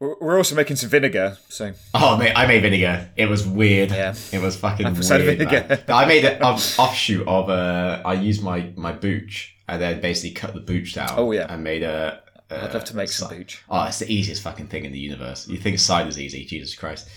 We're also making some vinegar, so Oh, mate, I made vinegar. It was weird. Yeah. It was fucking weird. vinegar. I made an off- offshoot of uh, I used my my booch and then basically cut the booch down. Oh, yeah. and made a. a I'd love to make some booch. Oh, it's the easiest fucking thing in the universe. You think cider's easy? Jesus Christ.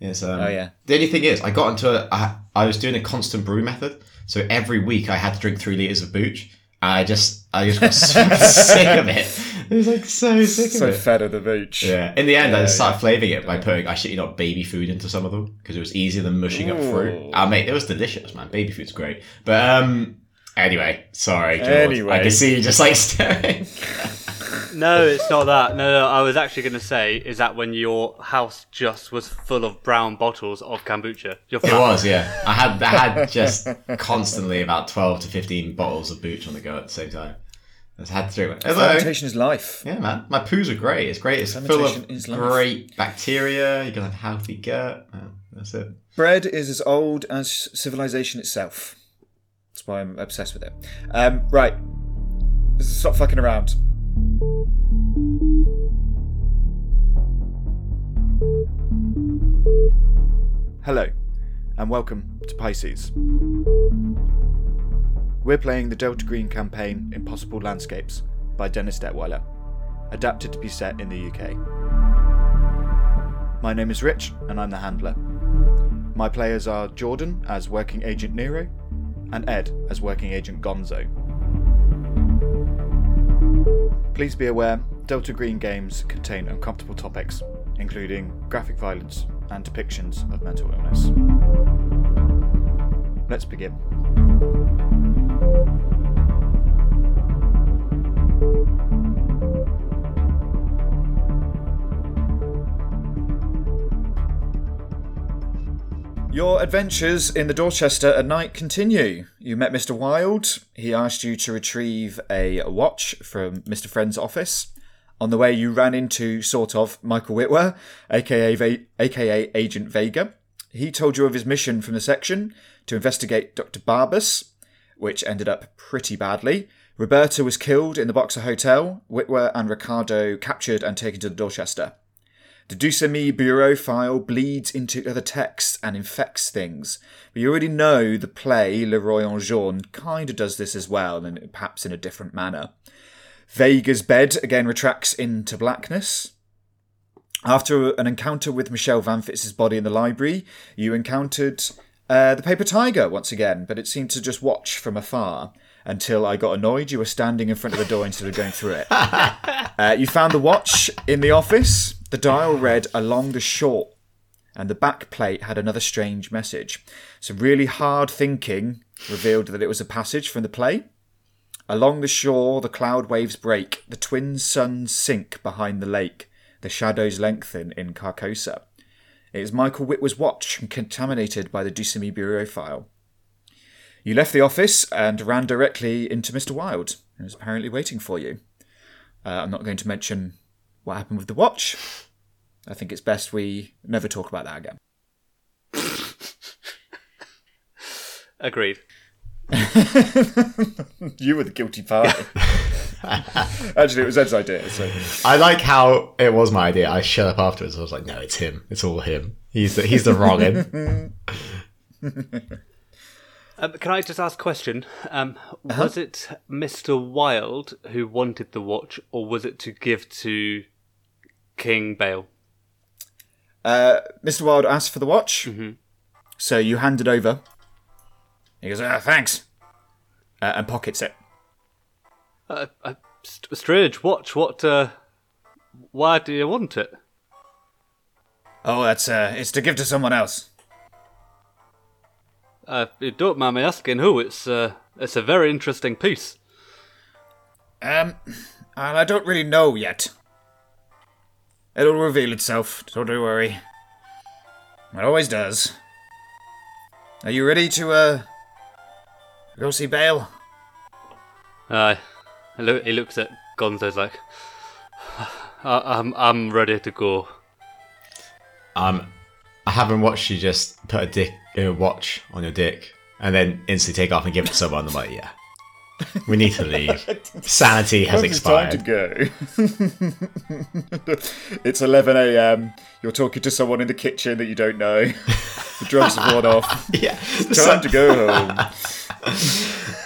It's, um, Oh, yeah. The only thing is, I got into a. I, I was doing a constant brew method, so every week I had to drink three liters of booch. I just, I just got so sick of it. It was like so sick so of it. fed of the booch. Yeah. In the end, I Yeah, just started flavouring it by putting, I shit you not, baby food into some of them because it was easier than mushing up fruit. Ooh. Ah, mate, it was delicious, man. Baby food's great. But um, anyway, sorry, George. Anyway. I can see you just like staring. No, it's not that. No, no, I was actually going to say is that when your house just was full of brown bottles of kombucha. Your It was, yeah. I had, I had just constantly about twelve to fifteen bottles of booch on the go at the same time. I just had to drink it. Although, Fermentation is life. yeah, man, my poos are great. It's great. It's full of is life. great bacteria. You can have healthy gut. Yeah, that's it. Bread is as old as civilization itself. That's why I'm obsessed with it. Um, right. Stop fucking around. Hello, and welcome to Pisces. We're playing the Delta Green campaign Impossible Landscapes by Dennis Detwiller, adapted to be set in the UK. My name is Rich, and I'm the handler. My players are Jordan as Working Agent Nero and Ed as Working Agent Gonzo. Please be aware Delta Green games contain uncomfortable topics, including graphic violence and depictions of mental illness. Let's begin. Your adventures in the Dorchester at night continue. You met Mr. Wilde. He asked you to retrieve a watch from Mr. Friend's office. On the way, you ran into, sort of, Michael Whitwer, aka, aka Agent Vega. He told you of his mission from the section to investigate Dr. Barbas, which ended up pretty badly. Roberta was killed in the Boxer Hotel. Whitwer and Ricardo captured and taken to the Dorchester. The Dusami Bureau file bleeds into other texts and infects things. But you already know the play Le Roy en Jaune kind of does this as well, and perhaps in a different manner. Vega's bed again retracts into blackness. After an encounter with Michelle Van Fitz's body in the library, you encountered uh, the paper tiger once again, but it seemed to just watch from afar until I got annoyed. You were standing in front of the door instead of going through it. Uh, you found the watch in the office. The dial read along the shore, and the back plate had another strange message. Some really hard thinking revealed that it was a passage from the play. Along the shore, the cloud waves break, the twin suns sink behind the lake, the shadows lengthen in Carcosa. It is Michael Whitwer's watch, contaminated by the Dusami Bureau file. You left the office and ran directly into Mr. Wilde, who was apparently waiting for you. Uh, I'm not going to mention what happened with the watch. I think it's best we never talk about that again. Agreed. you were the guilty party. Actually, it was Ed's idea. So I like how it was my idea. I shut up afterwards. I was like, no, it's him. It's all him. He's the, he's the wrong end. Um, can I just ask a question? Um, Uh-huh. Was it Mr. Wilde who wanted the watch, or was it to give to King Bael? uh, Mr. Wilde asked for the watch. So you hand it over. He goes, ah, thanks. Uh, and pockets it. Uh, uh, st- strange watch. What? Uh, why do you want it? Oh, that's uh, it's to give to someone else. Uh, you don't mind me asking who. It's uh, it's a very interesting piece. Um, I don't really know yet. It'll reveal itself, don't worry. It always does. Are you ready to, uh, go see Bael? Aye. He, he looks at Gonzo's like, I'm I'm ready to go. Um, I haven't watched you just put a dick, a watch on your dick and then instantly take off and give it to someone. I'm like, yeah, We need to leave. Sanity has expired. It's time to go. it's 11 a.m. You're talking to someone in the kitchen that you don't know. the drugs have worn off. Yeah. Time to go home.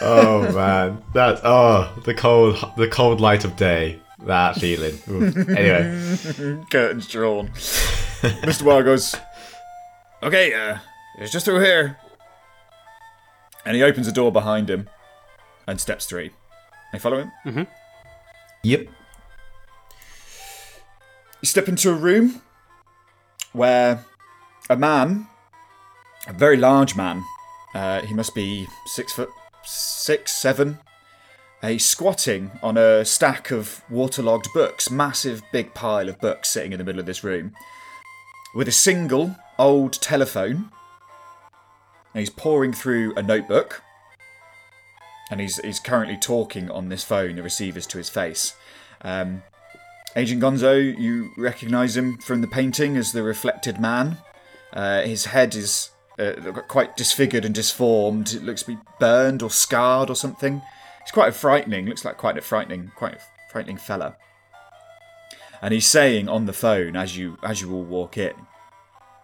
Oh man, that oh the cold the cold light of day. That feeling. Oof. Anyway, Curtains drawn. Mr. Wilde goes, Okay, uh, it's just through here. And he opens a door behind him and steps through. They follow him. yep. You step into a room where a man, a very large man, uh, he must be six foot six, seven, uh, he's squatting on a stack of waterlogged books, massive big pile of books sitting in the middle of this room, with a single old telephone. And he's pouring through a notebook. And he's, he's currently talking on this phone, the receiver's to his face. Um, Agent Gonzo, you recognise him from the painting as the reflected man. Uh, his head is uh, quite disfigured and disformed. It looks to be burned or scarred or something. He's quite a frightening. Looks like quite a frightening, quite a frightening fella. And he's saying on the phone as you as you all walk in,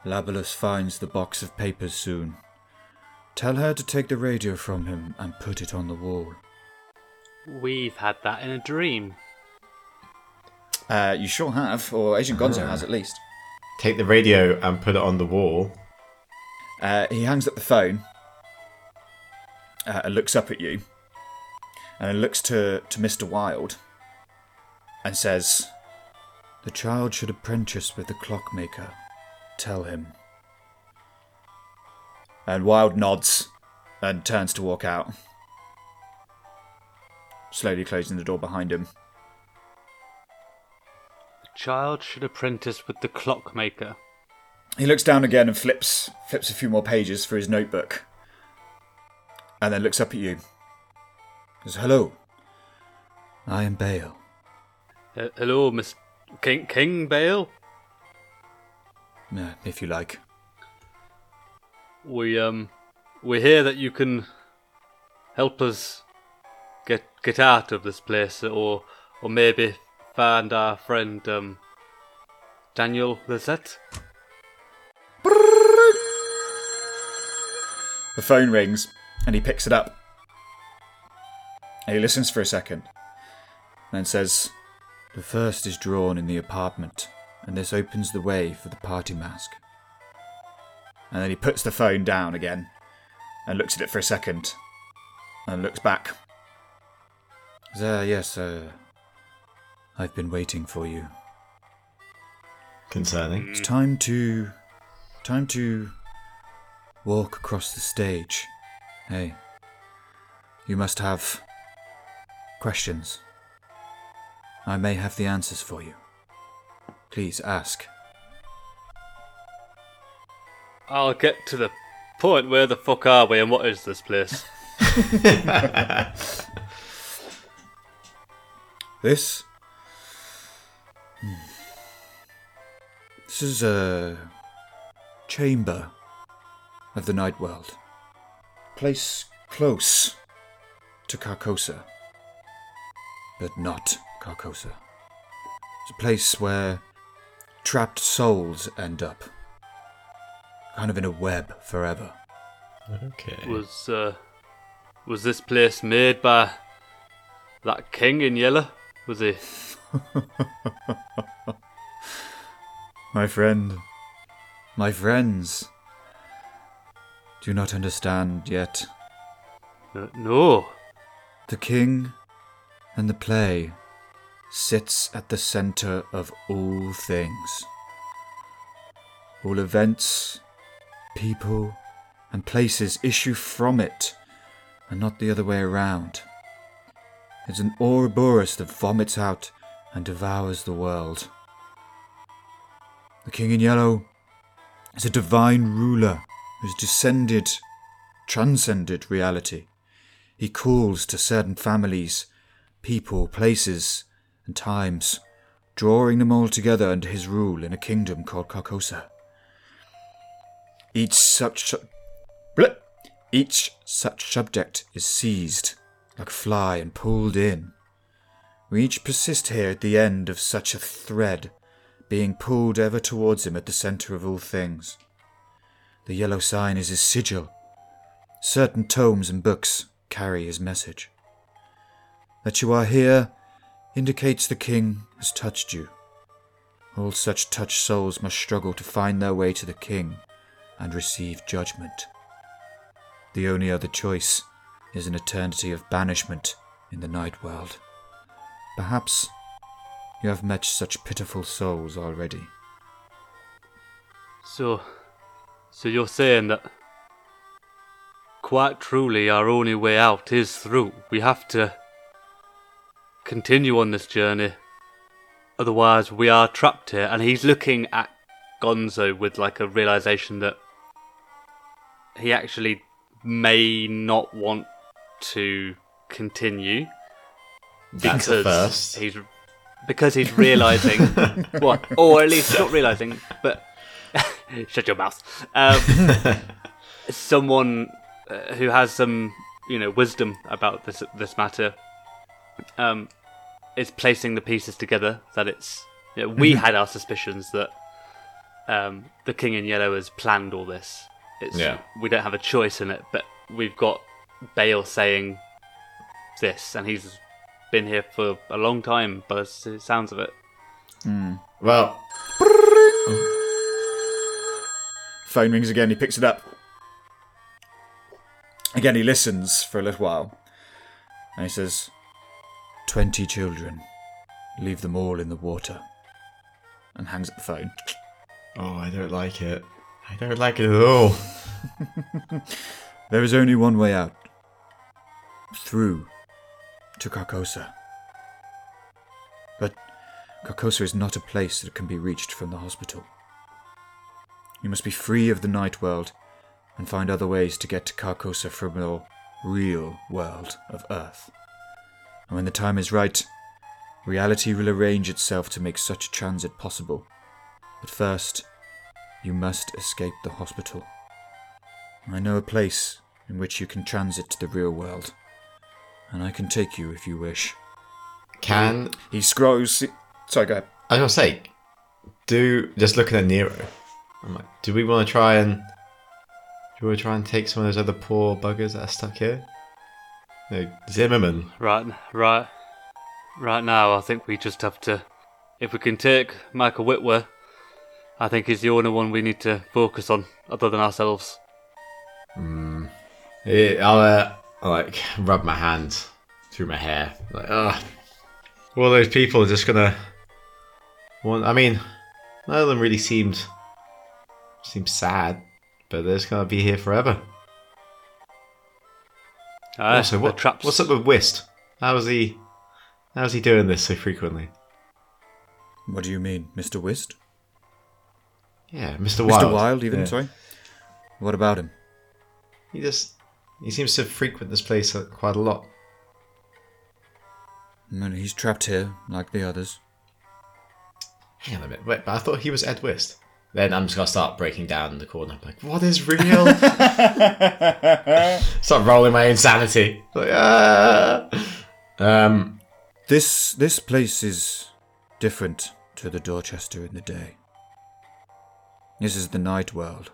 Labalus finds the box of papers soon. Tell her to take the radio from him and put it on the wall. We've had that in a dream. Uh, you sure have, or Agent Gonzo has at least. Take the radio and put it on the wall. Uh, he hangs up the phone uh, and looks up at you, and looks to, to Mr. Wilde and says, The child should apprentice with the clockmaker. Tell him. And Wilde nods and turns to walk out, slowly closing the door behind him. The child should apprentice with the clockmaker. He looks down again and flips flips a few more pages for his notebook. And then looks up at you. Says, Hello. I am Bael. Uh, hello, Miss King King Bael. Uh, if you like. We um we hear that you can help us get get out of this place, or or maybe find our friend um Daniel Lizette. The phone rings and he picks it up. And he listens for a second. Then says, The first is drawn in the apartment, and this opens the way for the party mask. And then he puts the phone down again and looks at it for a second and looks back. There, yes, uh, I've been waiting for you. Concerning. It's time to. time to. walk across the stage. Hey. You must have. questions. I may have the answers for you. Please ask. I'll get to the point. Where the fuck are we, and what is this place? This. Hmm. This is a. chamber of the night world. Place close to Carcosa. But not Carcosa. It's a place where trapped souls end up. Kind of in a web forever. Okay. Was uh was this place made by that king in yellow? Was he? My friend, my friends, do not understand yet. Uh, no. The king and the play sits at the center of all things. All events, people, and places issue from it, and not the other way around. It's an Ouroboros that vomits out and devours the world. The King in Yellow is a divine ruler who's descended, transcended reality. He calls to certain families, people, places, and times, drawing them all together under his rule in a kingdom called Carcosa. Each such each such subject is seized like a fly and pulled in. We each persist here at the end of such a thread, being pulled ever towards him at the centre of all things. The yellow sign is his sigil. Certain tomes and books carry his message. That you are here indicates the king has touched you. All such touched souls must struggle to find their way to the king and receive judgment. The only other choice is an eternity of banishment in the night world. Perhaps you have met such pitiful souls already. So, so you're saying that quite truly our only way out is through. We have to continue on this journey. Otherwise, we are trapped here. And he's looking at Gonzo with like a realization that he actually may not want to continue That's first. he's because he's realizing what, or at least not realizing, but shut your mouth. Um, someone uh, who has some, you know, wisdom about this this matter, um, is placing the pieces together. That it's you know, we had our suspicions that um, the King in Yellow has planned all this. It's, Yeah. we don't have a choice in it, but we've got Bael saying this, and he's been here for a long time, by the sounds of it. Hmm. Well, Phone rings again, he picks it up. Again, he listens for a little while. And he says, Twenty children. Leave them all in the water. And hangs up the phone. oh, I don't like it. I don't like it at all. There is only one way out. Through to Carcosa. But Carcosa is not a place that can be reached from the hospital. You must be free of the night world and find other ways to get to Carcosa from your real world of Earth. And when the time is right, reality will arrange itself to make such a transit possible. But first, you must escape the hospital. I know a place in which you can transit to the real world, and I can take you if you wish. Can He scrolls. Sorry, go ahead. I was gonna say, do just looking at Nero. I'm like, do we want to try and do we want to try and take some of those other poor buggers that are stuck here? No, Zimmerman. Right, right, right now, I think we just have to. If we can take Michael Whitwer, I think he's the only one we need to focus on, other than ourselves. Yeah, I'll, uh, I'll like rub my hand through my hair. Like, ah, all those people are just gonna. Well, I mean, none of them really seemed seemed sad, but they're just gonna be here forever. Aye, also, what, traps. what's up with Whist? How is he? How's he doing this so frequently? What do you mean, Mr. Whist? Yeah, Mr. Wilde. Mr. Wilde, even, Yeah. sorry? What about him? He just he seems to frequent this place uh, quite a lot. Well, he's trapped here, like the others. Hang on a minute, wait, but I thought he was Ed West. Then I'm just gonna start breaking down in the corner. Like, what is real? start rolling my insanity. Like, ah. Um, This this place is different to the Dorchester in the day. This is the night world.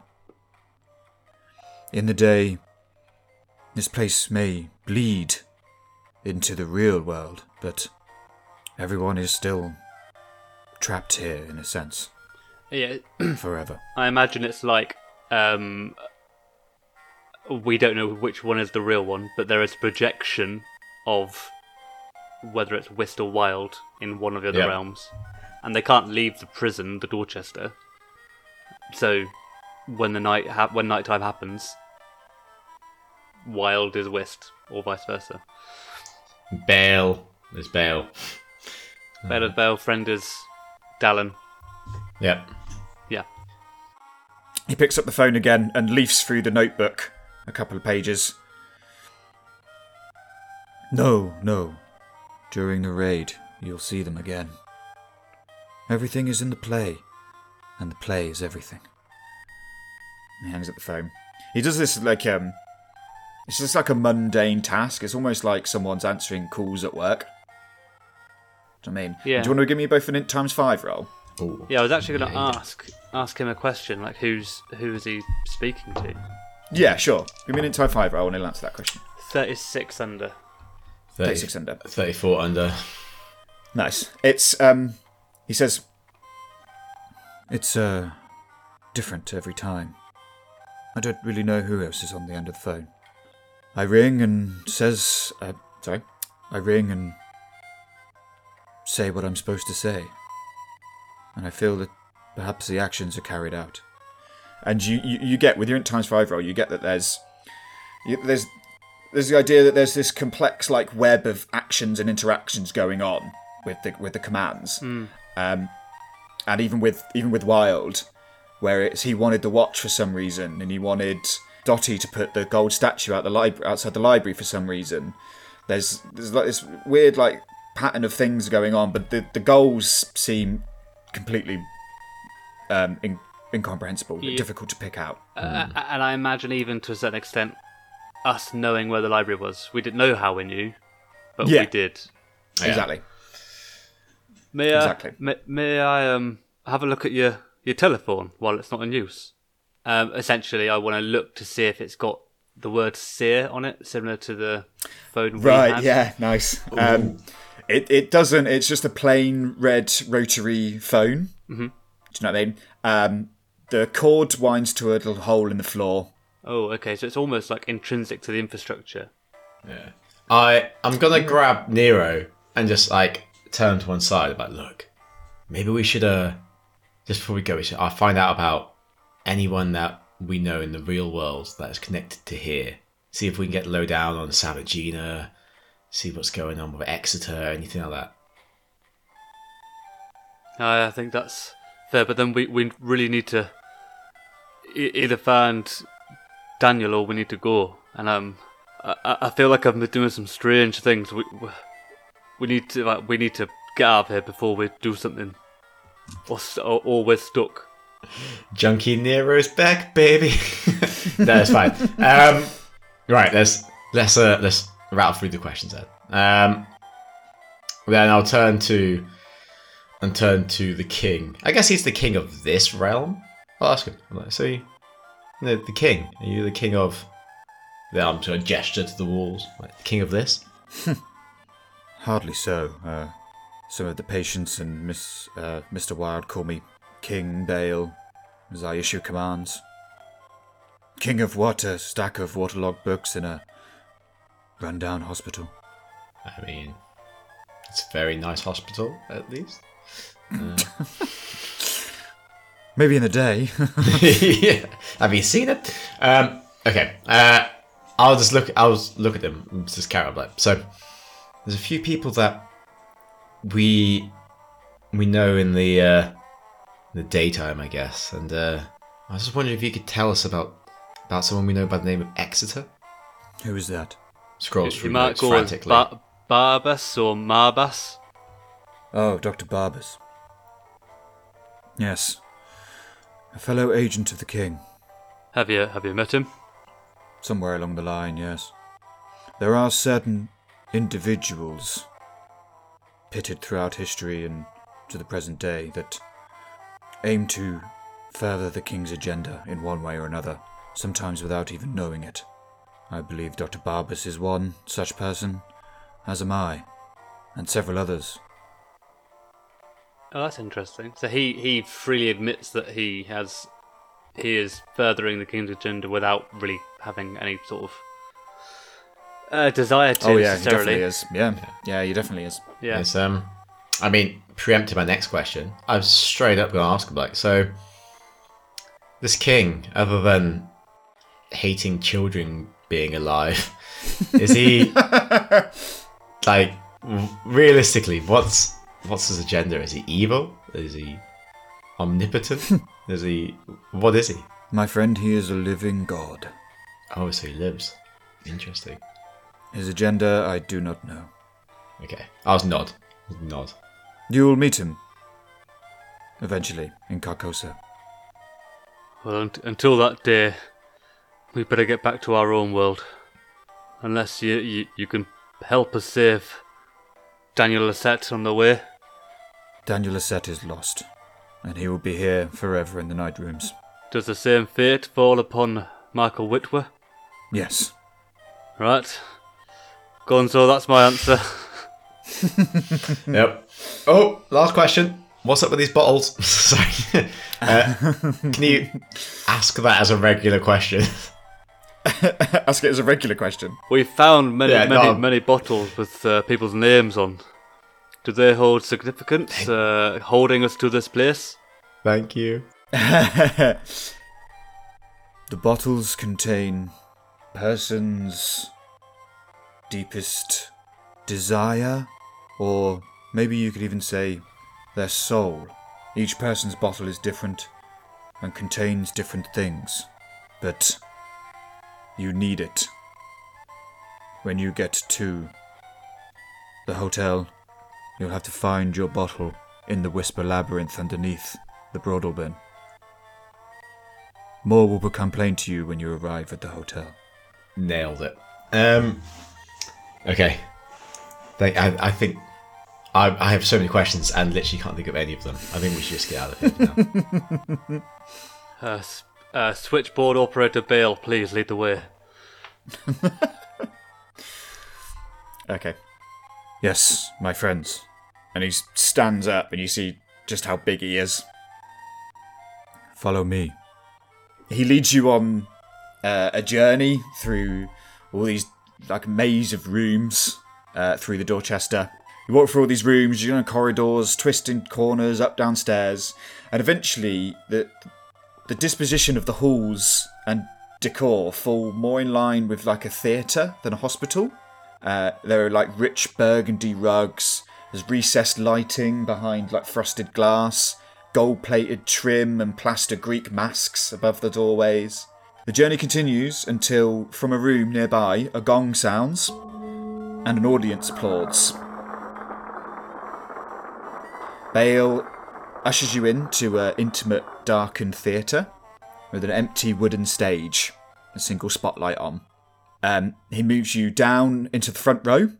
In the day, this place may bleed into the real world, but everyone is still trapped here in a sense, Yeah, forever. I imagine it's like um, we don't know which one is the real one, but there is a projection of whether it's Whist or Wilde in one of the other Yep. realms, and they can't leave the prison, the Dorchester. So when the night ha- when nighttime happens, Wilde is Whist, or vice versa. Bael. is Bael. Bael is Bael, friend is Dallin. Yep. Yeah. He picks up the phone again and leafs through the notebook a couple of pages. No, no. During the raid, you'll see them again. Everything is in the play, and the play is everything. He hangs up the phone. He does this like um It's just like a mundane task. It's almost like someone's answering calls at work. Do you know I mean? Yeah. Do you want to give me both an int times five roll? Ooh. Yeah, I was actually going to Yeah. ask ask him a question like who's who is he speaking to? Yeah, sure. Give me an int times five roll and he'll answer that question. Thirty six under. 30 36 under. 34 under. Nice. It's um he says It's uh different every time. I don't really know who else is on the end of the phone. I ring and says uh sorry. I ring and say what I'm supposed to say. And I feel that perhaps the actions are carried out. And you, you, you get with your times five roll, you get that there's you, there's there's the idea that there's this complex like web of actions and interactions going on with the with the commands, um, and even with even with Wilde, where it's he wanted the watch for some reason, and he wanted Dottie to put the gold statue out the library outside the library for some reason. There's there's like this weird like pattern of things going on, but the the goals seem completely um, in, incomprehensible, Yeah. difficult to pick out. Uh, and I imagine even to a certain extent, us knowing where the library was, we didn't know how we knew, but Yeah. we did. Yeah. Exactly. May I, Exactly. may, may I um have a look at your your telephone while it's not in use? Um, essentially, I want to look to see if it's got the word "sear" on it, similar to the phone. Right, yeah, nice. Um, it, it doesn't, it's just a plain red rotary phone. Mm-hmm. Do you know what I mean? Um, the cord winds to a little hole in the floor. Oh, okay. So it's almost like intrinsic to the infrastructure. Yeah. I I'm gonna grab Nero and just like turn to one side. Like, look, maybe we should uh just before we go, we should I'll find out about anyone that we know in the real world that is connected to here. See if we can get low down on Sabagina. See what's going on with Exeter, anything like that. I I think that's fair, but then we, we really need to e- either find Daniel or we need to go. And um, I, I I feel like I've been doing some strange things. We we- we need to like, we need to get out of here before we do something, or st- or, or we're stuck. Junkie Nero's back, baby. no, it's fine. Um, right, let's let's uh, let's rattle through the questions then. Um, then I'll turn to and turn to the king. I guess he's the king of this realm. I'll ask him. I'm like, so, you, the, the king? Are you the king of? Then I'm going to gesture to the walls. Like, the king of this? Hardly so. Uh, some of the patients and Miss uh, Mr. Wilde call me King Bael, as I issue commands. King of what? A stack of waterlogged books in a rundown hospital. I mean, it's a very nice hospital, at least. Maybe in a day. yeah. Have you seen it? Um, okay. Uh, I'll just look. I'll just look at them. Just carry on. So, there's a few people that we we know in the uh, the daytime, I guess. And uh, I was just wondering if you could tell us about about someone we know by the name of Exeter. Who is that? Scrolls You through notes frantically. ba- Barbas or Marbas. Oh, Dr. Barbas. Yes. A fellow agent of the king. Have you have you met him? Somewhere along the line, yes. There are certain individuals pitted throughout history and to the present day that aim to further the king's agenda in one way or another, sometimes without even knowing it. I believe Dr. Barbas is one such person, as am I, and several others. Oh, that's interesting. So he, he freely admits that he has he is furthering the king's agenda without really having any sort of uh, desire to oh yeah, he definitely is. Yeah, yeah, he definitely is. Yeah. Yes, um, I mean, preempting my next question, I'm straight up going to ask him, like, so, this king, other than hating children being alive, is he, like, realistically, what's what's his agenda? Is he evil? Is he omnipotent? is he, what is he? My friend, he is a living god. Oh, so he lives. Interesting. His agenda, I do not know. Okay, I was nod, nod. You will meet him. Eventually, in Carcosa. Well, unt- until that day, we better get back to our own world. Unless you, you, you can help us save Daniel Lassette on the way. Daniel Lassette is lost, and he will be here forever in the night rooms. Does the same fate fall upon Michael Whitwer? Yes. Right. Gonzo, that's my answer. Yep. Oh, last question. What's up with these bottles? Sorry. Uh, can you ask that as a regular question? Ask it as a regular question. We found many, Yeah, many, no. many bottles with uh, people's names on. Do they hold significance, uh, holding us to this place? Thank you. the bottles contain person's deepest desire, or maybe you could even say their soul. Each person's bottle is different and contains different things, but you need it. When you get to the hotel, you'll have to find your bottle in the Whisper Labyrinth underneath the Broadal bin. More will become plain to you when you arrive at the hotel. Nailed it. Um. Okay. Thank, I, I think I, I have so many questions and literally can't think of any of them. I think we should just get out of here now. Uh, uh, switchboard operator Bael, please lead the way. Okay. Yes, my friends. And he stands up, and you see just how big he is. Follow me. He leads you on uh, a journey through all these like maze of rooms uh, through the Dorchester. You walk through all these rooms, you're on corridors, twisting corners, up downstairs, and eventually the the disposition of the halls and decor fall more in line with like a theatre than a hospital. Uh, there are like rich burgundy rugs. There's recessed lighting behind like frosted glass, gold plated trim and plaster Greek masks above the doorways. The journey continues until, from a room nearby, a gong sounds and an audience applauds. Bael ushers you into an intimate, darkened theatre with an empty wooden stage, a single spotlight on. Um, he moves you down into the front row,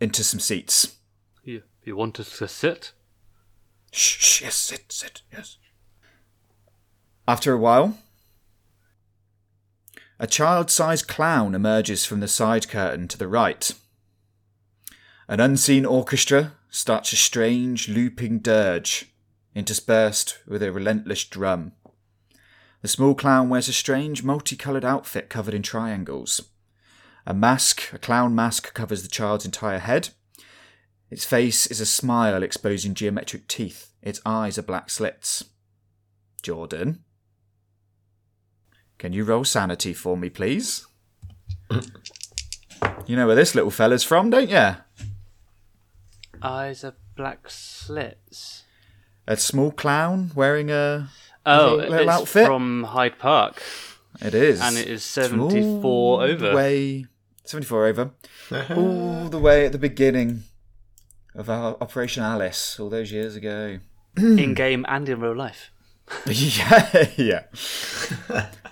into some seats. You, you want us to sit? Shh, shh, yes, sit, sit, yes. After a while, a child sized clown emerges from the side curtain to the right. An unseen orchestra starts a strange, looping dirge, interspersed with a relentless drum. The small clown wears a strange, multicoloured outfit covered in triangles. A mask, a clown mask, covers the child's entire head. Its face is a smile exposing geometric teeth. Its eyes are black slits. Jordan? Can you roll sanity for me, please? you know where this little fella's from, don't you? Eyes are black slits. A small clown wearing a. Oh, Little it's outfit? from Hyde Park. It is. And it is It's 74 all over. The way, 74 over. all the way at the beginning of our Operation Alice all those years ago. in game and in real life. yeah, yeah.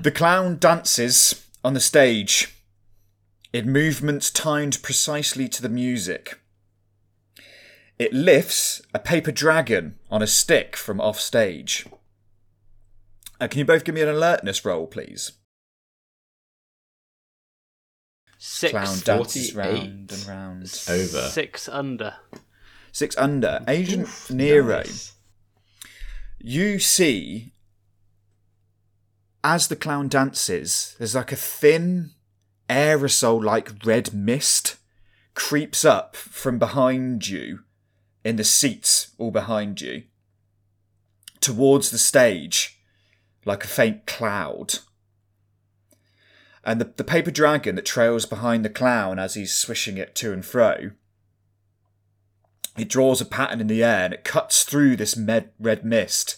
the clown dances on the stage in movements timed precisely to the music. It lifts a paper dragon on a stick from off stage. Uh, can you both give me an alertness roll, please? Six. Clown dances round and round. Over. Six under. Six under. Agent Nero. Nice. you see as the clown dances there's like a thin aerosol like red mist creeps up from behind you in the seats all behind you towards the stage like a faint cloud. And the, the paper dragon that trails behind the clown as he's swishing it to and fro it draws a pattern in the air and it cuts through this med- red mist.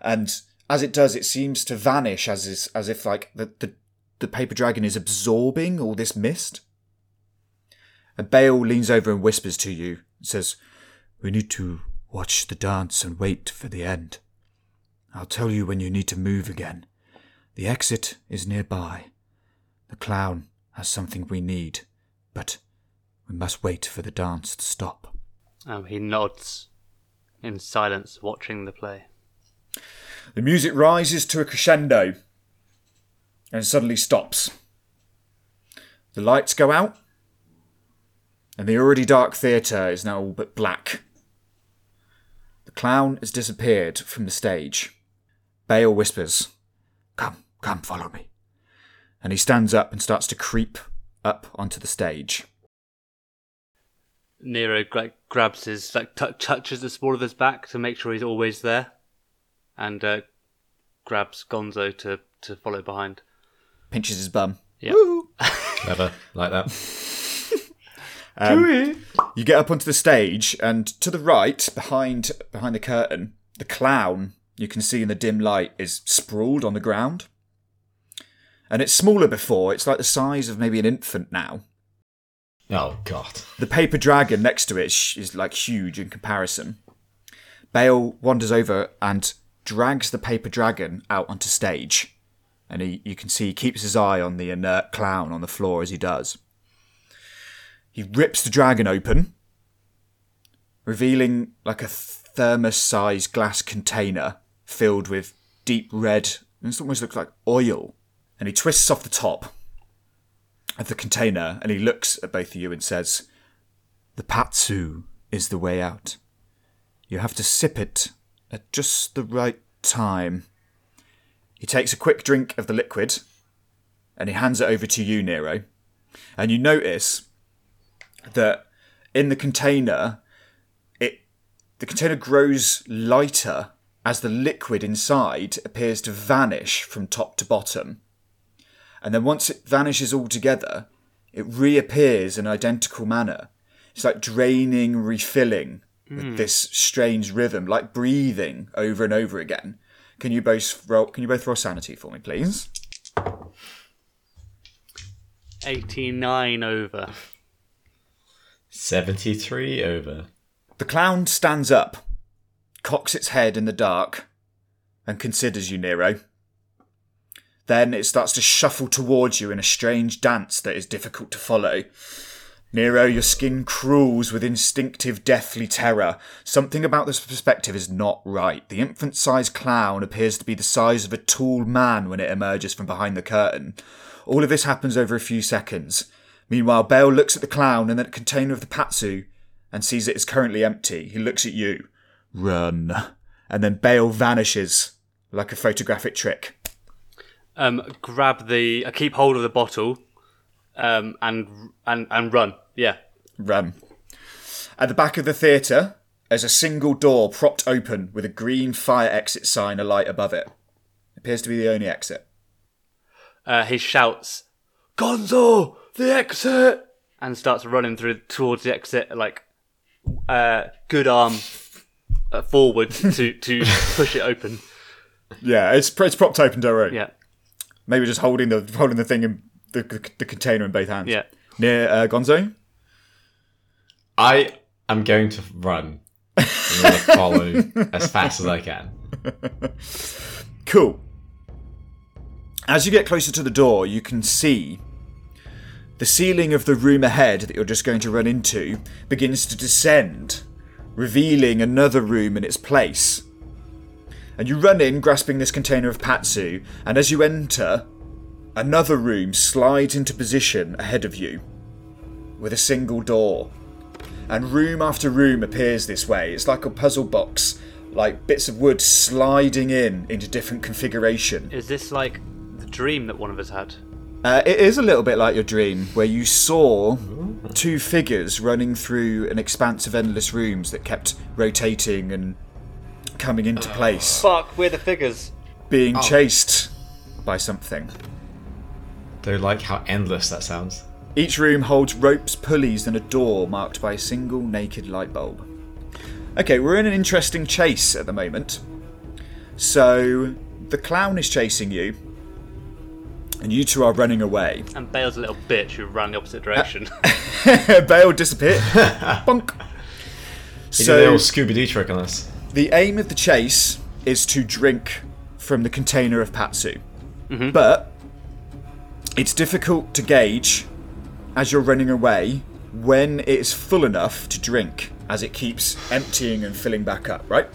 And as it does it seems to vanish as is, as if like the, the the paper dragon is absorbing all this mist and Bael leans over and whispers to you says we need to watch the dance and wait for the end I'll tell you when you need to move again the exit is nearby the clown has something we need, but we must wait for the dance to stop. Um, he nods in silence, watching the play. The music rises to a crescendo and suddenly stops. The lights go out, and the already dark theatre is now all but black. The clown has disappeared from the stage. Bael whispers, Come, come, follow me. And he stands up and starts to creep up onto the stage. Nero grabs his like t- touches the small of his back to make sure he's always there, and uh, grabs Gonzo to to follow behind. Pinches his bum. Yeah. Clever, like that. You get up onto the stage, and to the right, behind behind the curtain, the clown you can see in the dim light is sprawled on the ground. And it's smaller before, it's like the size of maybe an infant now. Oh God. The paper dragon next to it is, is like huge in comparison. Bael wanders over and drags the paper dragon out onto stage. And he, you can see he keeps his eye on the inert clown on the floor as he does. He rips the dragon open, revealing like a thermos sized glass container filled with deep red, it almost looks like oil. And he twists off the top of the container and he looks at both of you and says, The patsu is the way out. You have to sip it at just the right time. He takes a quick drink of the liquid and he hands it over to you, Nero. And you notice that in the container, it the container grows lighter as the liquid inside appears to vanish from top to bottom. And then once it vanishes altogether, it reappears in identical manner. It's like draining, refilling with this strange rhythm, like breathing over and over again. Can you both roll? Can you both roll sanity for me, please? Eighty nine over. Seventy-three over. The clown stands up, cocks its head in the dark, and considers you, Nero. Then it starts to shuffle towards you in a strange dance that is difficult to follow. Nero, your skin crawls with instinctive deathly terror. Something about this perspective is not right. The infant sized clown appears to be the size of a tall man when it emerges from behind the curtain. All of this happens over a few seconds. Meanwhile, Bael looks at the clown and then the container of the patsu and sees it is currently empty. He looks at you. Run. And then Bael vanishes like a photographic trick. Um, grab the. I keep hold of the bottle, um, and and and run. Yeah. Run. At the back of the theatre, there's a single door propped open with a green fire exit sign alight above it. Appears to be the only exit. Uh, he shouts, "Gonzo, the exit!" and starts running through towards the exit, like uh, good arm uh, forward to to push it open. Yeah, it's it's propped open, don't worry. Yeah. Maybe just holding the holding the thing in the, the, the container in both hands. Yeah. Near uh, Gonzo. I am going to run. I'm going to follow as fast as I can. Cool. As you get closer to the door, you can see the ceiling of the room ahead that you're just going to run into begins to descend, revealing another room in its place. And you run in, grasping this container of Patsu, and as you enter, another room slides into position ahead of you with a single door. And room after room appears this way. It's like a puzzle box, like bits of wood sliding in into different configuration. Is this like the dream that one of us had? Uh, it is a little bit like your dream, where you saw two figures running through an expanse of endless rooms that kept rotating and coming into place, Fuck, we're the figures. being chased by something. Don't like how endless that sounds. Each room holds ropes, pulleys, and a door marked by a single naked light bulb. Okay, we're in an interesting chase at the moment. So, the clown is chasing you, and you two are running away. And Bael's a little bitch who ran the opposite direction. Uh, Bael disappeared. Bonk. He did the So, old Scooby Doo trick on us. the aim of the chase is to drink from the container of Patsu. Mm-hmm. But It's difficult to gauge as you're running away when it's full enough to drink as it keeps emptying and filling back up, right?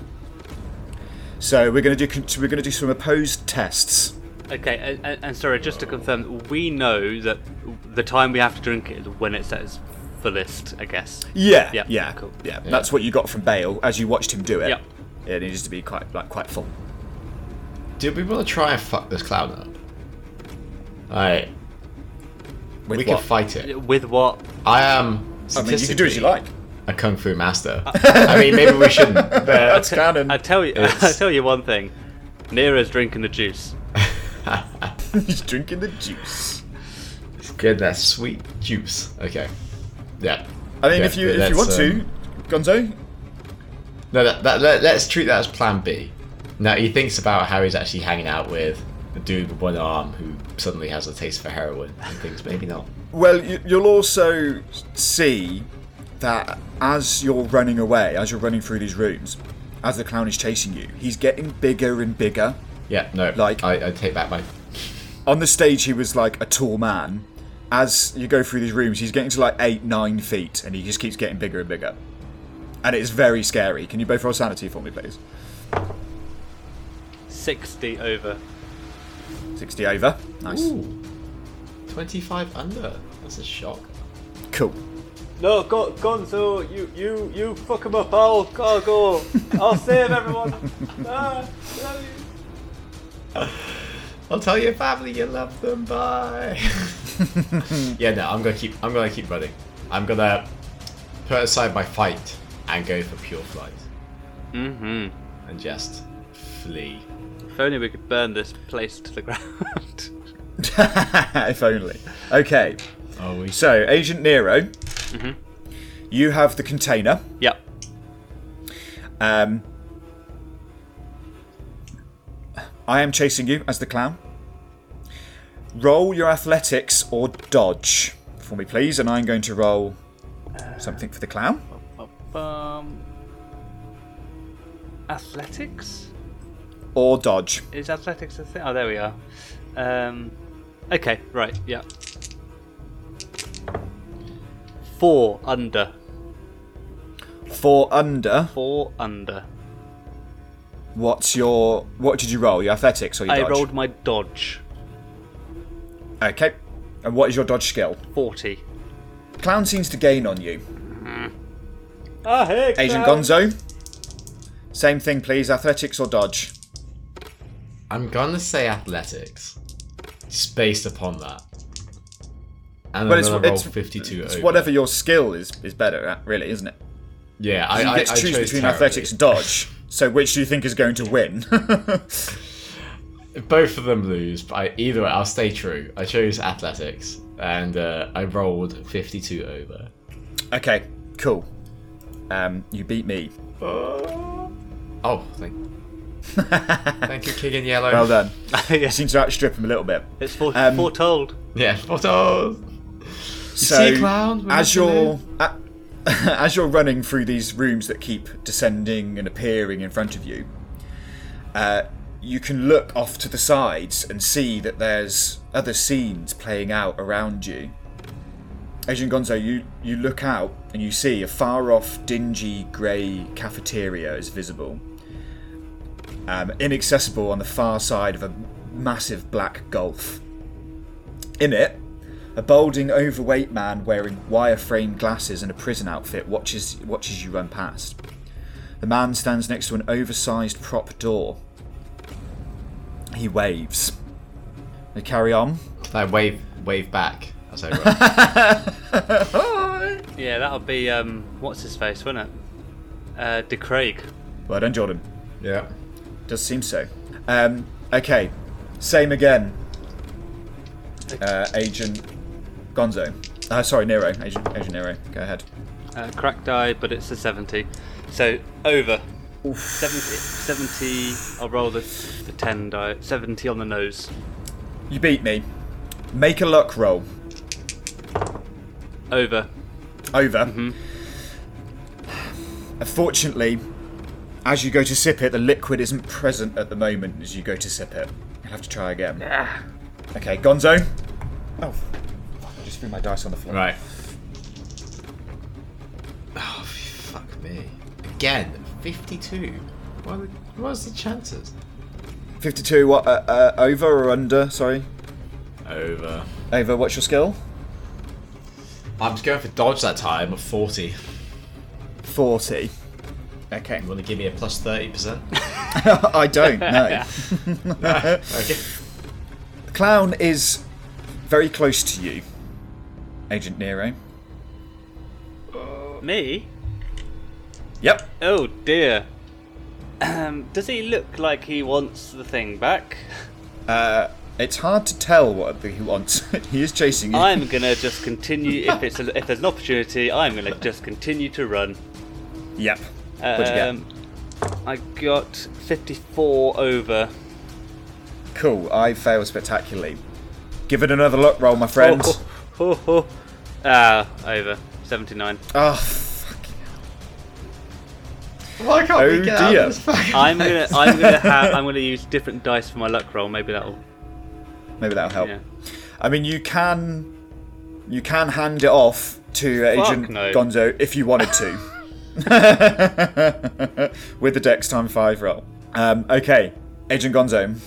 So we're going to do we're going to do some opposed tests. Okay, and, and sorry, just to confirm, we know that the time we have to drink it is when it's at its fullest, I guess. Yeah, Yeah, yeah, cool. yeah. That's what you got from Bael as you watched him do it. Yep. It needs to be quite like quite full. Do we want to try and fuck this clown up? Alright, With we what? can fight it. With what? I am. I mean, you can do as you like. A kung fu master. I mean, maybe we shouldn't. But That's canon. I tell you, I tell you one thing. Nero's drinking the juice. He's drinking the juice. get that sweet juice. Okay. Yeah. I mean, Yeah, if you if you want that's, to, um, Gonzo, No, that, that, let, let's treat that as Plan B. Now he thinks about how he's actually hanging out with a dude with one arm who suddenly has a taste for heroin and thinks maybe not. Well, you, you'll also see that as you're running away, as you're running through these rooms, as the clown is chasing you, he's getting bigger and bigger. Yeah, no. Like- I, I take back my. On the stage, he was like a tall man. As you go through these rooms, he's getting to like eight, nine feet, and he just keeps getting bigger and bigger. And it's very scary. Can you both roll sanity for me, please? 60 over. 60 over. Nice. Ooh, twenty-five under. That's a shock. Cool. No, go, Gonzo, you, you, you fuck him up. I'll, I'll go. I'll save everyone. Ah. I'll tell your family you love them. Bye. yeah, no. I'm gonna keep. I'm gonna keep running. I'm gonna put aside my fight and go for pure flight Mm-hmm. and just flee. If only we could burn this place to the ground. if only. Okay. Oh, we. So, Agent Nero, you have the container. yep. Um, I am chasing you as the clown. Roll your athletics or dodge for me, please, and I'm going to roll something for the clown. Um, athletics? Or dodge. Is athletics a thing? Oh, there we are. Um, okay, right, yeah. Four under. Four under, Four under. what's your. What did you roll? Your athletics or your dodge? I dodge? rolled my dodge. Okay. And what is your dodge skill? 40. Clown seems to gain on you. Ah, hey, Agent. Gonzo, same thing, please. Athletics or dodge? I'm gonna say athletics, just based upon that. And Well, it's, it's, 52 it's whatever your skill is is better at, really, isn't it? Yeah, I, you I, get to I choose chose between terribly. athletics and dodge. So which do you think is going to win? Both of them lose, but I, either way, I'll stay true. I chose athletics, and uh, I rolled 52 over. okay, cool. Um, you beat me. Oh, thank, thank you, King in Yellow. Well done. You yes, seem to outstrip him a little bit. it's fore- Um, foretold. Yeah, photos. so see a clown? We as must you're a- as you're running through these rooms that keep descending and appearing in front of you, uh, you can look off to the sides and see that there's other scenes playing out around you. Agent Gonzo, you, you look out and you see a far off, dingy grey cafeteria is visible. Um, inaccessible on the far side of a massive black gulf. In it, a balding, overweight man wearing wire-framed glasses and a prison outfit watches watches you run past. The man stands next to an oversized prop door. He waves. They carry on. Can I wave wave back as I run? Yeah, that'll be, um, what's his face, won't it? Uh, De Craig. Well done, Jordan. yeah. Does seem so. Um, okay, same again. Uh, Agent Gonzo. Uh, sorry, Nero. Agent, Agent Nero. Go ahead. Uh, crack die, but it's a 70. So, over. 70, 70, I'll roll the, the 10 die. 70 on the nose. You beat me. Make a luck roll. Over. Over. Unfortunately, as you go to sip it, the liquid isn't present at the moment as you go to sip it. You'll have to try again. Okay, Gonzo. Oh, fuck, I just threw my dice on the floor. Right. Oh, fuck me. Again, 52. What are the, what's the chances? 52, what, uh, uh, over or under? Sorry. Over. Over, what's your skill? I'm just going for dodge that time of 40. 40. Okay. You want to give me a plus 30%? I don't, no. okay. The clown is very close to you, Agent Nero. Me? Yep. Oh dear. Um, does he look like he wants the thing back? Uh, it's hard to tell what he wants. he is chasing you. I'm gonna just continue. If it's a, if there's an opportunity, I'm gonna just continue to run. Yep. What'd you get? Um, I got 54 over. Cool. I failed spectacularly. Give it another look roll, my friend. Oh, oh, oh, oh. Ah, over 79. Oh, fuck. Why can't Oh, we get out dear. of this fucking I'm gonna? I'm gonna have I'm gonna use different dice for my luck roll. Maybe that'll Maybe that'll help. yeah. I mean, you can you can hand it off to Agent no. Gonzo if you wanted to. With the Dex time five roll. Um, okay, Agent Gonzo.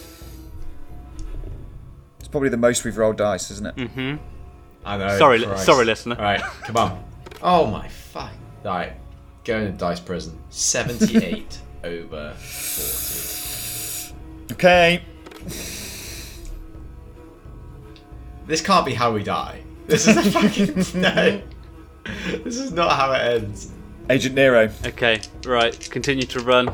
It's probably the most we've rolled dice, isn't it? Mm-hmm. I know. Sorry, li- Christ. sorry, listener. Right, come on. Oh my fuck. Right, going to dice prison. 78 over 40. Okay. This can't be how we die. This is a fucking. no. This is not how it ends. Agent Nero. Okay, right. Continue to run.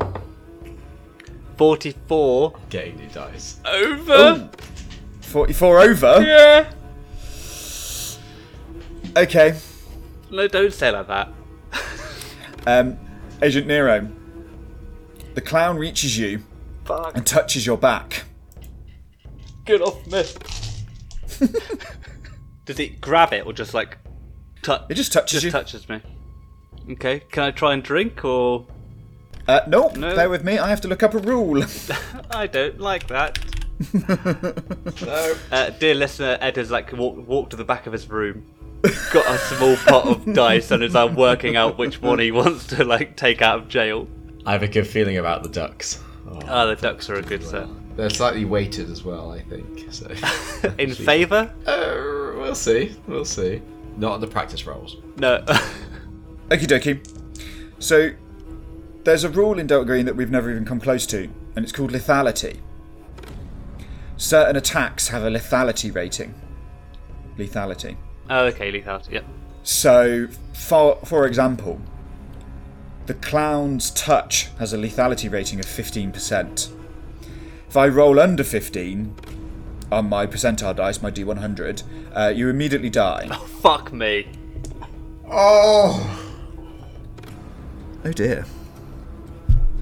44 Getting new dice. over. 44 over. Yeah. Okay. No, don't say like that. Um, Agent Nero. The clown reaches you Fuck. and touches your back. Get off me. Does it grab it or just like touch? It just touches just you. touches me. Okay, can I try and drink or Uh, nope. No. Bear with me. I have to look up a rule. I don't like that. No. Uh, dear listener, Ed has like walked walked to the back of his room, got a small pot of dice, and is now working out which one he wants to like take out of jail. I have a good feeling about the ducks. Oh, Ah, the ducks are a good set. They're slightly weighted as well, I think. So. In favour? Uh, we'll see. We'll see. Not on the practice rolls. No. Okie dokie. So, there's a rule in Delta Green that we've never even come close to, and it's called lethality. Certain attacks have a lethality rating. Lethality. oh, okay, lethality. Yep. So, for, for example, the clown's touch has a lethality rating of 15%. If I roll under 15 on my percentile dice, my D100, uh, you immediately die. Oh, Fuck me. Oh! Oh dear.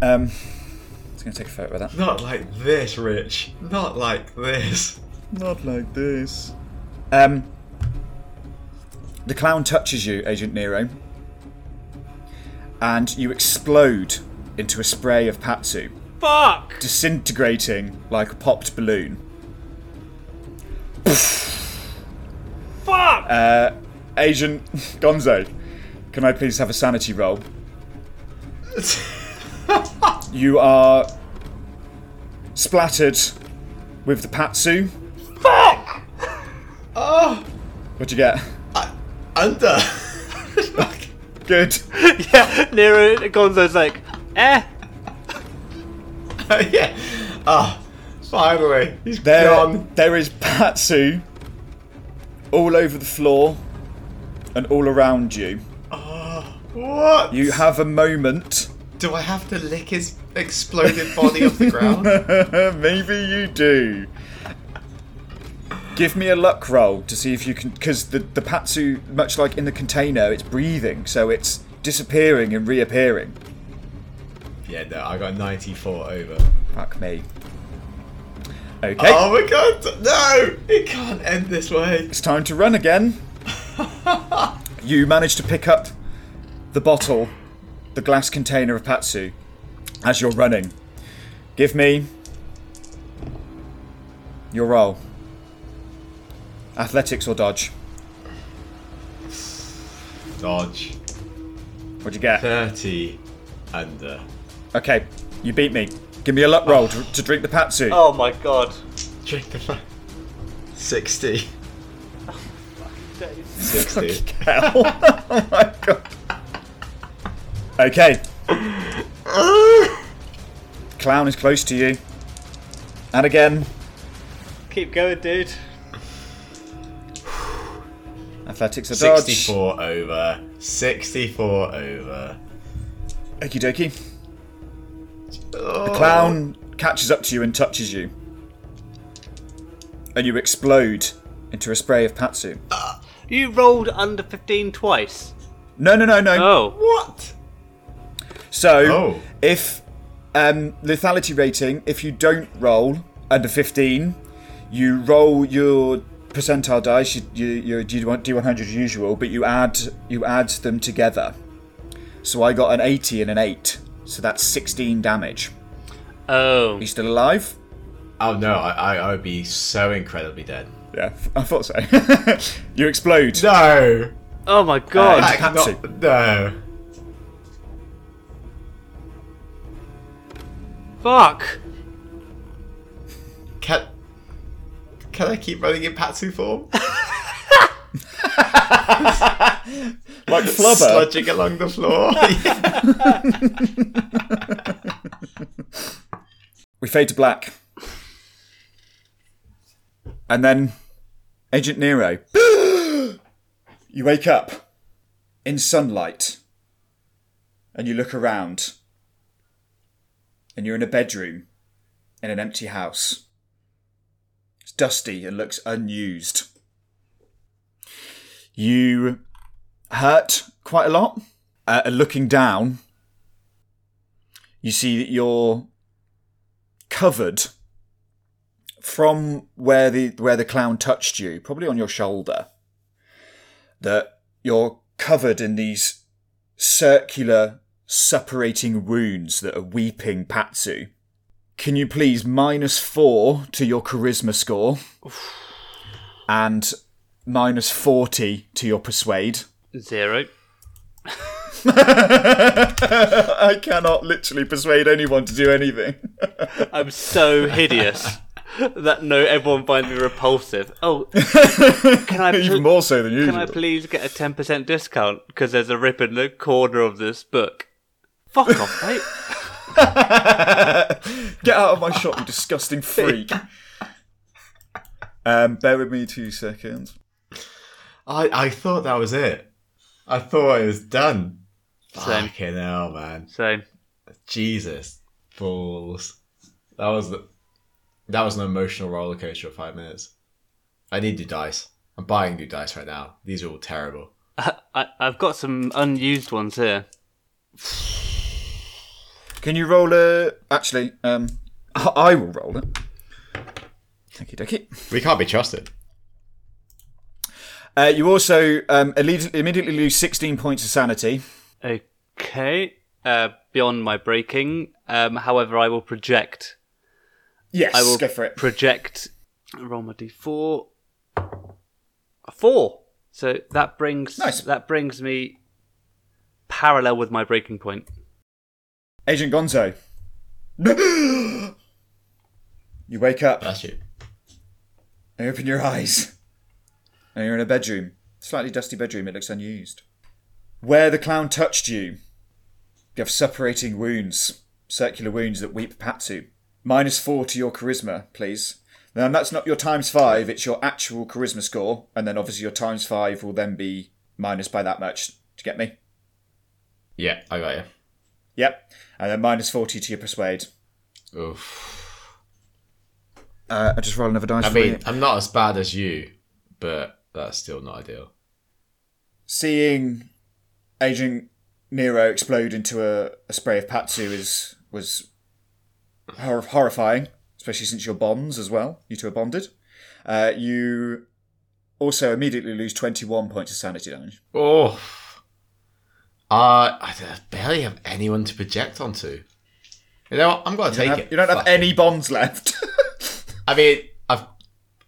Um, I was going to take a photo of that. Not like this, Rich. Not like this. Not like this. Um, the clown touches you, Agent Nero, and you explode into a spray of Patsu, Fuck! disintegrating like a popped balloon. Fuck! Uh, Agent Gonzo, can I please have a sanity roll? You are splattered with the Patsu. Fuck! Oh! What'd you get? I, under! Good. yeah, Nero Gonzo's like, eh. Oh yeah. Ah, finally. He's There, gone. there is Patsu all over the floor and all around you. What? You have a moment. Do I have to lick his exploded body off the ground? Maybe you do. Give me a luck roll to see if you can. Because the, the Patsu, much like in the container, it's breathing, so it's disappearing and reappearing. yeah, no, I got 94 over. Fuck me. Okay, Oh my god, no! It can't end this way. it's time to run again. you manage to pick up the bottle, the glass container of Patsu, as you're running. Give me your roll. Athletics or dodge? Dodge. What'd you get? 30 under. Uh, okay, you beat me. Give me a luck roll to, to drink the patsu. Oh my god. Drink the fa- 60. 60. Hell. oh my god. Okay. Clown is close to you. And again, Keep going, dude. athletics or dodge. 64 over. 64 over. Okie dokie. The oh. clown catches up to you and touches you. And you explode into a spray of patsu. Uh, you rolled under 15 twice. No, no, no, no. Oh. What? So, Oh. if um, lethality rating, if you don't roll under 15, you roll your percentile dice. You you, you do D100 as usual, but you add you add them together. So I got an 80 and an 8. So that's 16 damage. Oh. Are you still alive? Oh no, I, I, I would be so incredibly dead. Yeah, I thought so. you explode. No! Oh my god. Uh, I Patsy. cannot. No. Fuck. Can, can I keep running in Patsu form? Like Flubber. Sludging along the floor. We fade to black. And then Agent Nero. you wake up in sunlight and you look around and you're in a bedroom in an empty house. It's dusty and looks unused. You hurt quite a lot. Uh, and looking down, you see that you're covered from where the where the clown touched you, probably on your shoulder. That you're covered in these circular, suppurating wounds that are weeping Patsu. Can you please minus four to your charisma score, and minus forty to your persuade? Zero. I cannot literally persuade anyone to do anything. I'm so hideous that no, everyone finds me repulsive. Oh, can I Even more so than can. I please get a ten percent discount because there's a rip in the corner of this book? Fuck off, mate. Get out of my shop, you disgusting freak. Um, bear with me two seconds. I, I thought that was it. I thought it was done. Same. Fucking hell, man. Same. Jesus. Fools. That was the, that was an emotional roller coaster of five minutes. I need new dice. I'm buying new dice right now. These are all terrible. I, I've got some unused ones here. Can you roll a? Actually, um, I I will roll it. Okie dokie. We can't be trusted. Uh, you also um, immediately, immediately lose 16 points of sanity. Okay. Uh, beyond my breaking. Um, however, I will project. Yes, I will go for it. project. Roll my d4. A four. So that brings Nice. that brings me parallel with my breaking point. Agent Gonzo. you wake up That's you. and open your eyes. And you're in a bedroom. Slightly dusty bedroom, it looks unused. Where the clown touched you, you have suppurating wounds, circular wounds that weep Patsu. Minus four to your charisma, please. Now, that's not your times five, it's your actual charisma score, and then obviously your times five will then be minus by that much. Do you get me? Yeah, I got you. Yep. And then minus 40 to your persuade. Oof. Uh, I just roll another dice I for mean, you. I'm not as bad as you, but that's still not ideal. seeing Agent Nero explode into a, a spray of Patsu is was hor- horrifying, especially since you're bonds as well. You two are bonded. Uh, you also immediately lose 21 points of sanity damage. Oh. Uh, I barely have anyone to project onto. You know what? I'm going to You take have, it. you don't have Fuck any bonds left. I mean, I've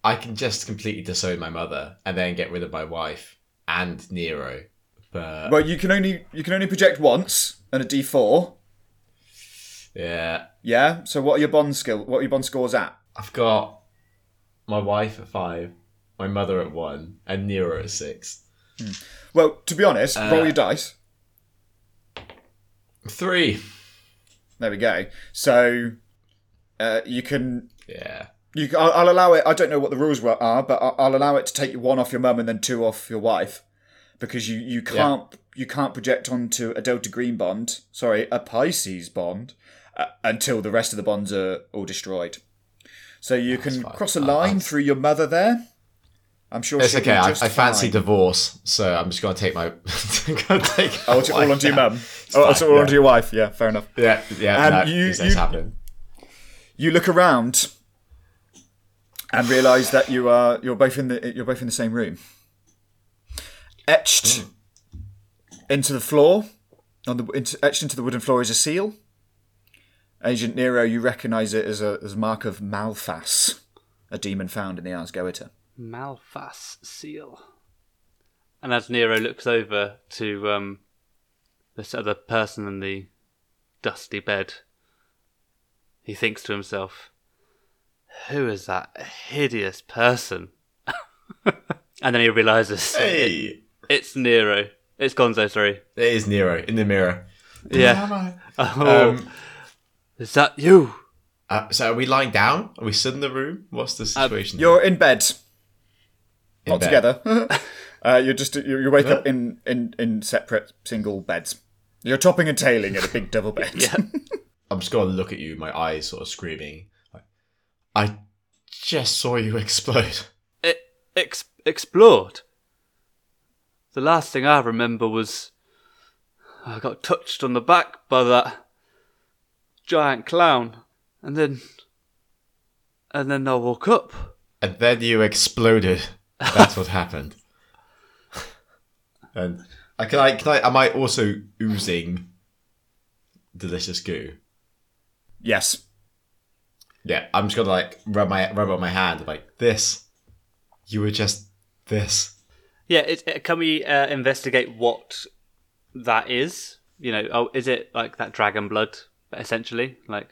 I can just completely disown my mother and then get rid of my wife and Nero. But Well, you can only you can only project once and a D4. yeah, Yeah. So what are your bond skill? What are your bond scores at? I've got my wife at five, my mother at one, and Nero at six. Well, to be honest, roll your dice. Three. There we go. So uh, you can Yeah. you I'll, I'll allow it. I don't know what the rules are, but I'll, I'll allow it to take you one off your mum and then two off your wife, because you you can't you can't project onto a Delta Green bond. Sorry, a Pisces bond uh, until the rest of the bonds are all destroyed. So you can fine. cross a line I'll- through your mother there. I'm sure It's okay. be I, I fancy fine. divorce, so I'm just gonna take my. gonna take Oh, it's all onto your mum. Oh, it's all yeah. onto your wife. Yeah, fair enough. Yeah, yeah. Um, no, you- these you- things happen. you look around and realize that you are you're both in the you're both in the same room. Etched into the floor, on the into, etched into the wooden floor is a seal. Agent Nero, you recognise it as a as a mark of Malphas, a demon found in the Ars Goetia. Malphas seal. And as Nero looks over to um, this other person in the dusty bed, he thinks to himself, Who is that hideous person? and then he realizes Hey, it's Nero. It's Gonzo, sorry. it is Nero in the mirror. Yeah. Oh, Um, is that you? uh, so are we lying down? Are we stood in the room? What's the situation? You're in bed, In not bed. together. uh, you're just you, you wake up in, in in separate single beds. You're topping and tailing in a big double bed. Yeah. I'm just gonna look at you, my eyes sort of screaming. Like, I just saw you explode. it ex- explode. The last thing I remember was I got touched on the back by that giant clown, and then and then I woke up. And then you exploded. That's what happened. And I can I can I am I also oozing delicious goo? Yes. Yeah, I'm just gonna like rub my rub on my hand like this. You were just this. Yeah, it, it- can we uh, investigate what that is? You know, oh, is it like that dragon blood essentially? Like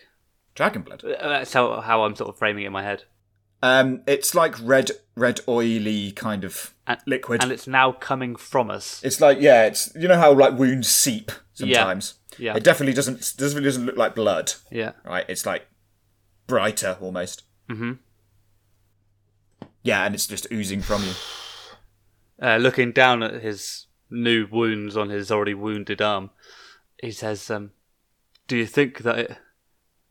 Dragon blood. uh, that's how how I'm sort of framing it in my head. Um, it's like red, red, oily kind of And, liquid. and it's now coming from us. it's like yeah, it's you know how like wounds seep sometimes. Yeah. It definitely doesn't definitely doesn't look like blood, Yeah. right? It's like brighter almost. Mm-hmm. Yeah, and it's just oozing from you. uh, looking down at his new wounds on his already wounded arm, he says, um, "Do you think that it,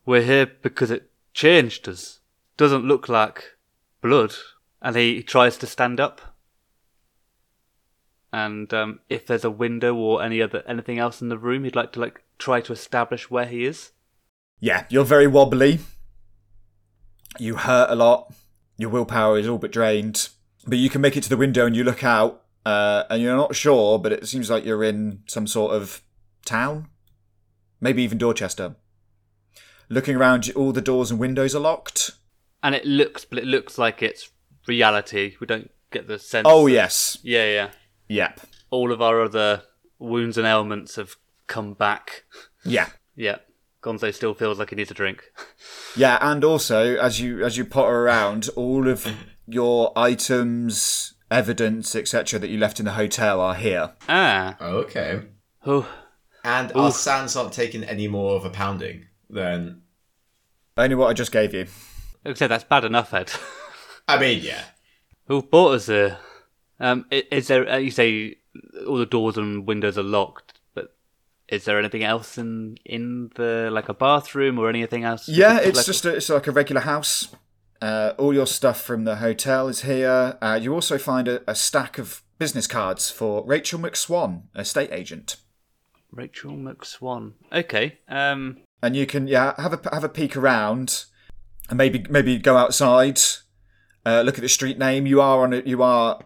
we're here because it changed us? Doesn't look like blood." And he tries to stand up. And um, if there's a window or any other anything else in the room, he'd like to like try to establish where he is. Yeah, you're very wobbly. You hurt a lot. Your willpower is all but drained. But you can make it to the window and you look out, uh, and you're not sure, but it seems like you're in some sort of town. Maybe even Dorchester. Looking around, all the doors and windows are locked. And it looks, but it looks like it's reality. We don't get the sense. Oh, that- yes. yeah, yeah. Yep. all of our other wounds and ailments have come back. Yeah. Yeah, Gonzo still feels like he needs a drink. Yeah, and also as you as you potter around, all of your items, evidence, etc., that you left in the hotel are here. Ah, Okay. oh, And our sands aren't taking any more of a pounding than Only what I just gave you. Like I said, that's bad enough, Ed. I mean, yeah. Who bought us here? Um, is there? Uh, you say all the doors and windows are locked, but is there anything else in in the like a bathroom or anything else? Yeah, it's just a, it's like a regular house. Uh, all your stuff from the hotel is here. Uh, you also find a, a stack of business cards for Rachel McSwan, estate agent, Rachel McSwan. Okay. Um. and you can yeah have a have a peek around, and maybe maybe go outside, uh, look at the street name. You are on a, you are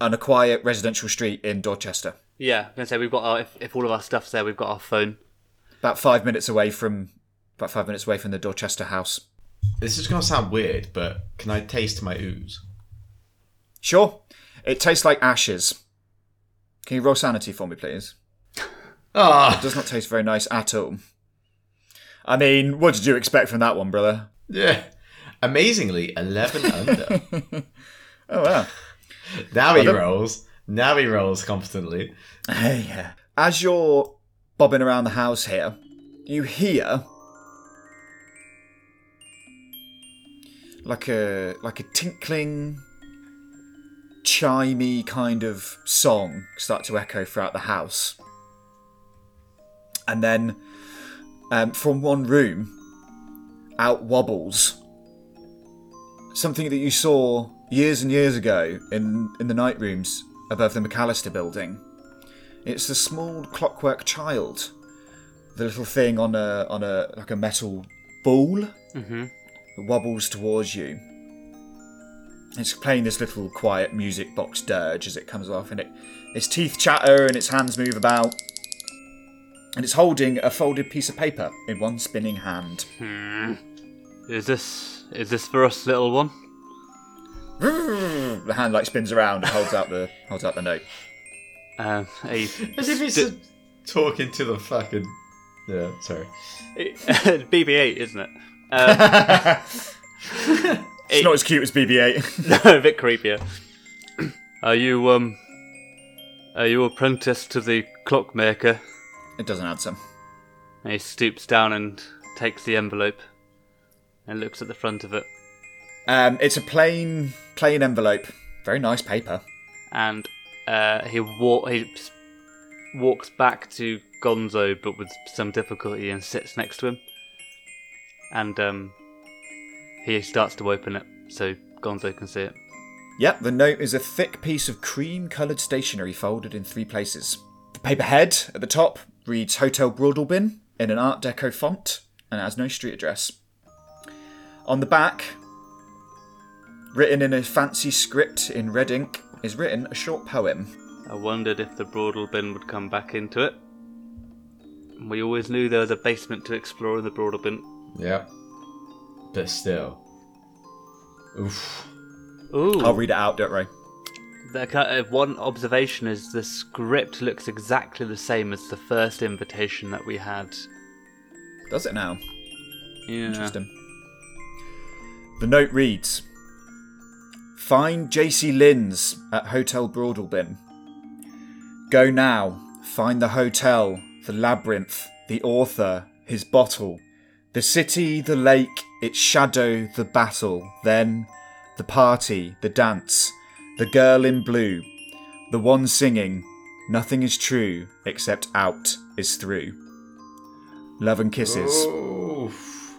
on a quiet residential street in Dorchester, Yeah, I'm gonna say we've got our if, if all of our stuff's there, we've got our phone. about five minutes away from about five minutes away from the Dorchester house. This is gonna sound weird, but can I taste my ooze? Sure. It tastes like ashes. Can you roll sanity for me, please? Ah, Does not taste very nice at all. I mean, what did you expect from that one, brother? Yeah. Amazingly, eleven under. Oh, wow. Now he rolls. Now he rolls competently. yeah. As you're bobbing around the house here, you hear like a like a tinkling, chimey kind of song start to echo throughout the house, and then um, from one room out wobbles something that you saw years and years ago in in the night rooms above the McAllister building. It's the small clockwork child, the little thing on a on a like a metal ball Mm-hmm. that wobbles towards you. It's playing this little quiet music box dirge as it comes off, and it its teeth chatter and its hands move about, and it's holding a folded piece of paper in one spinning hand. Is this is this for us, little one? The hand like spins around and holds out the holds out the note. Um, a, As if he's sti- talking to the fucking. Yeah, sorry. BB-8, isn't it? Um, It's not as cute as BB-8. no, a bit creepier. Are you um? Are you apprentice to the clockmaker? it doesn't answer. And he stoops down and takes the envelope and looks at the front of it. Um, it's a plain plain envelope. Very nice paper. and uh, he he walks back to Gonzo, but with some difficulty, and sits next to him. And um, he starts to open it so Gonzo can see it. Yep, the note is a thick piece of cream coloured stationery folded in three places. The paper head at the top reads Hotel Broadalbin in an Art Deco font and has no street address. On the back, written in a fancy script in red ink, is written a short poem. I wondered if the Broadalbin would come back into it. We always knew there was a basement to explore in the Broadalbin. Yeah. But still. Oof. Ooh, I'll read it out, don't worry. The uh, one observation is the script looks exactly the same as the first invitation that we had. Does it now? Yeah. Interesting. The note reads Find JC Linz at Hotel Broadalbin. Go now. Find the hotel, the labyrinth, the author, his bottle, the city, the lake, its shadow, the battle, then the party, the dance, the girl in blue, the one singing, nothing is true except out is through. Love and kisses. Oof.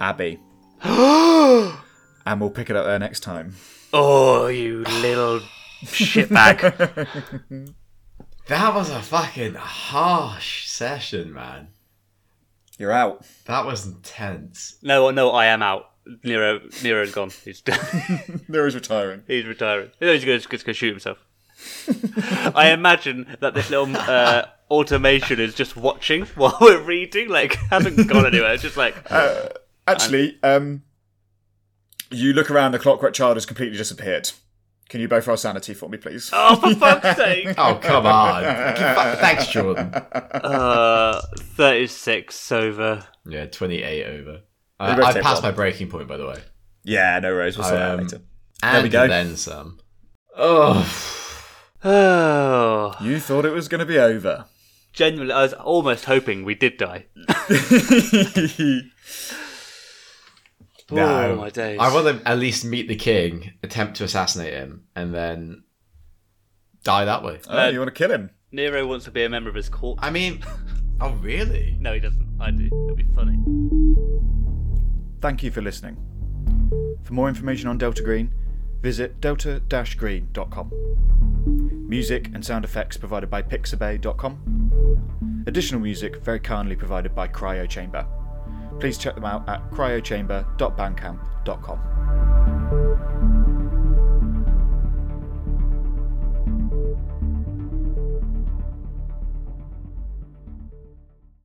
Abby. and we'll pick it up there next time. Oh, you little shitbag. That was a fucking harsh session, man. You're out. That was intense. no, no, I am out. Nero, Nero's gone. He's Nero's retiring. he's retiring. He's going to go shoot himself. I imagine that this little uh, automation is just watching while we're reading. Like hasn't gone anywhere. It's just like Actually, um, you look around, the clockwork child has completely disappeared. Can you both roll sanity for me, please? oh, for fuck's sake. Oh, come on. Thanks, Jordan. Uh, thirty-six over. Yeah, 28 over. We I, both I passed my breaking point, by the way. Yeah, no worries. We'll sort that out Um, later. And we go. then some. Oh. Oh, You thought it was going to be over. genuinely, I was almost hoping we did die. No. Oh my days. I want to at least meet the king, attempt to assassinate him, and then die that way. oh, you want to kill him? Nero wants to be a member of his court. I mean, oh really? No, he doesn't. I do. It'd be funny. Thank you for listening. For more information on Delta Green, visit delta-green.com. Music and sound effects provided by pixabay.com. Additional music very kindly provided by Cryo Chamber. Please check them out at cryochamber.bandcamp.com.